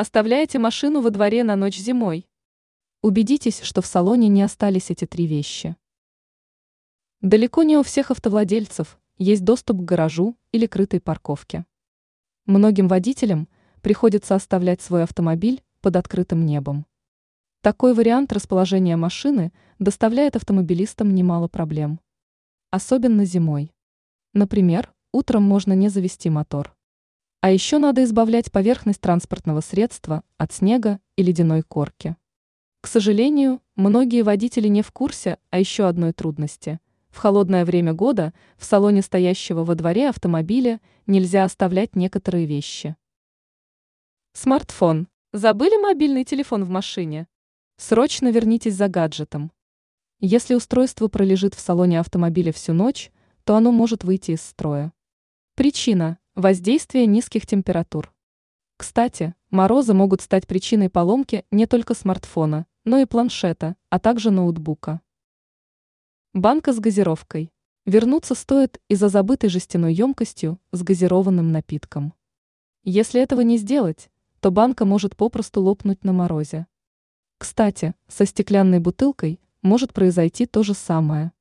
Оставляете машину во дворе на ночь зимой? Убедитесь, что в салоне не остались эти три вещи. Далеко не у всех автовладельцев есть доступ к гаражу или крытой парковке. Многим водителям приходится оставлять свой автомобиль под открытым небом. Такой вариант расположения машины доставляет автомобилистам немало проблем. Особенно зимой. Например, утром можно не завести мотор. А еще надо избавлять поверхность транспортного средства от снега и ледяной корки. К сожалению, многие водители не в курсе о еще одной трудности. В холодное время года в салоне стоящего во дворе автомобиля нельзя оставлять некоторые вещи. Смартфон. Забыли мобильный телефон в машине? Срочно вернитесь за гаджетом. Если устройство пролежит в салоне автомобиля всю ночь, то оно может выйти из строя. Причина – воздействие низких температур. Кстати, морозы могут стать причиной поломки не только смартфона, но и планшета, а также ноутбука. Банка с газировкой. Вернуться стоит из-за забытой жестяной емкостью с газированным напитком. Если этого не сделать, то банка может попросту лопнуть на морозе. Кстати, со стеклянной бутылкой может произойти то же самое.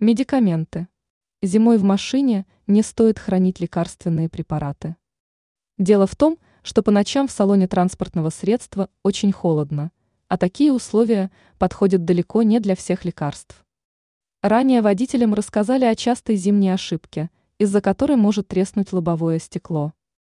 Медикаменты. Зимой в машине не стоит хранить лекарственные препараты. Дело в том, что по ночам в салоне транспортного средства очень холодно, а такие условия подходят далеко не для всех лекарств. Ранее водителям рассказали о частой зимней ошибке, из-за которой может треснуть лобовое стекло.